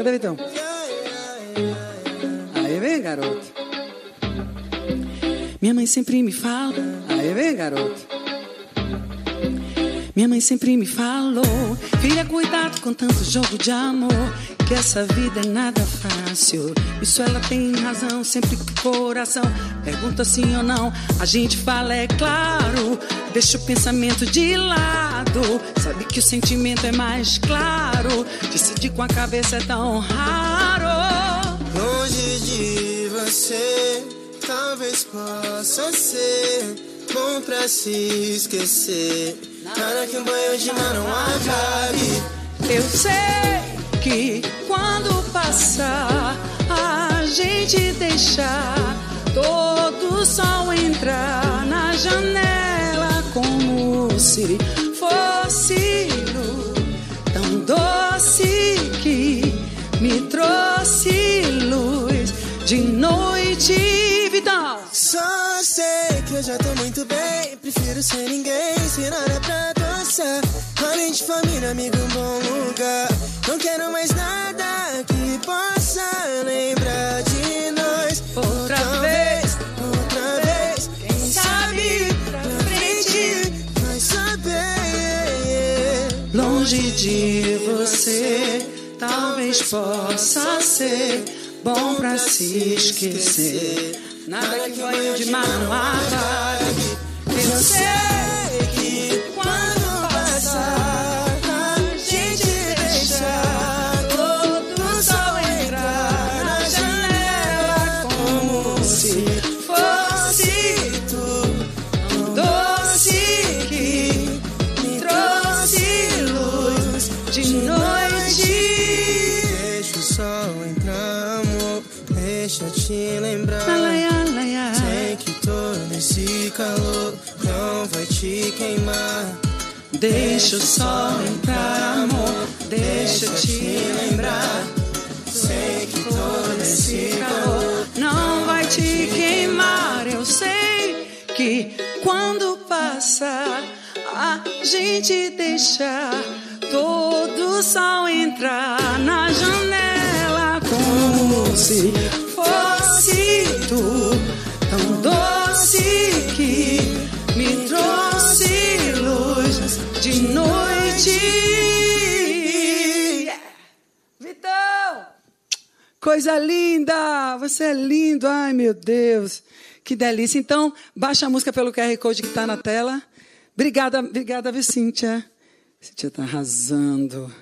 Cadê Vitão? Aí vem, garoto. Minha mãe sempre me fala. Aí vem, garoto. Minha mãe sempre me falou: Filha, cuidado com tanto jogo de amor. Que essa vida é nada fácil. Isso ela tem razão, sempre com coração. Pergunta sim ou não, a gente fala, é claro. Deixa o pensamento de lado. Sabe que o sentimento é mais claro. Decidir com a cabeça é tão raro. Longe de você, talvez possa ser bom pra se esquecer. Nada que um banho de mar não acabe. Eu sei que quando passar, a gente deixar todo o sol entrar na janela como se fosse luz tão doce que me trouxe luz de noite, Vital. Só sei que eu já tô muito bem. Prefiro ser ninguém, sem nada pra dançar. Além de família, amigo, um bom lugar. Não quero mais nada que possa lembrar de nós. Outra vez, outra vez. Quem sabe pra frente vai saber. longe de você, talvez possa ser bom pra se esquecer. Nada que banho de mar não acabe. Eu sei que quando passar, a gente deixa todo o sol entrar na janela como se fosse tu, doce que trouxe luz de noite. Deixa o sol entrar, amor. Deixa te lembrar. Esse calor não vai te queimar. Deixa o sol entrar, amor. Deixa te lembrar. Sei que todo esse calor não vai te queimar. Eu sei que quando passar, a gente deixa todo o sol entrar na janela como se fosse tu, tão doce Coisa linda! Você é lindo! Ai, meu Deus! Que delícia! Então, baixa a música pelo QR Code que está na tela. Obrigada, obrigada, viu, Cíntia? Cíntia está arrasando.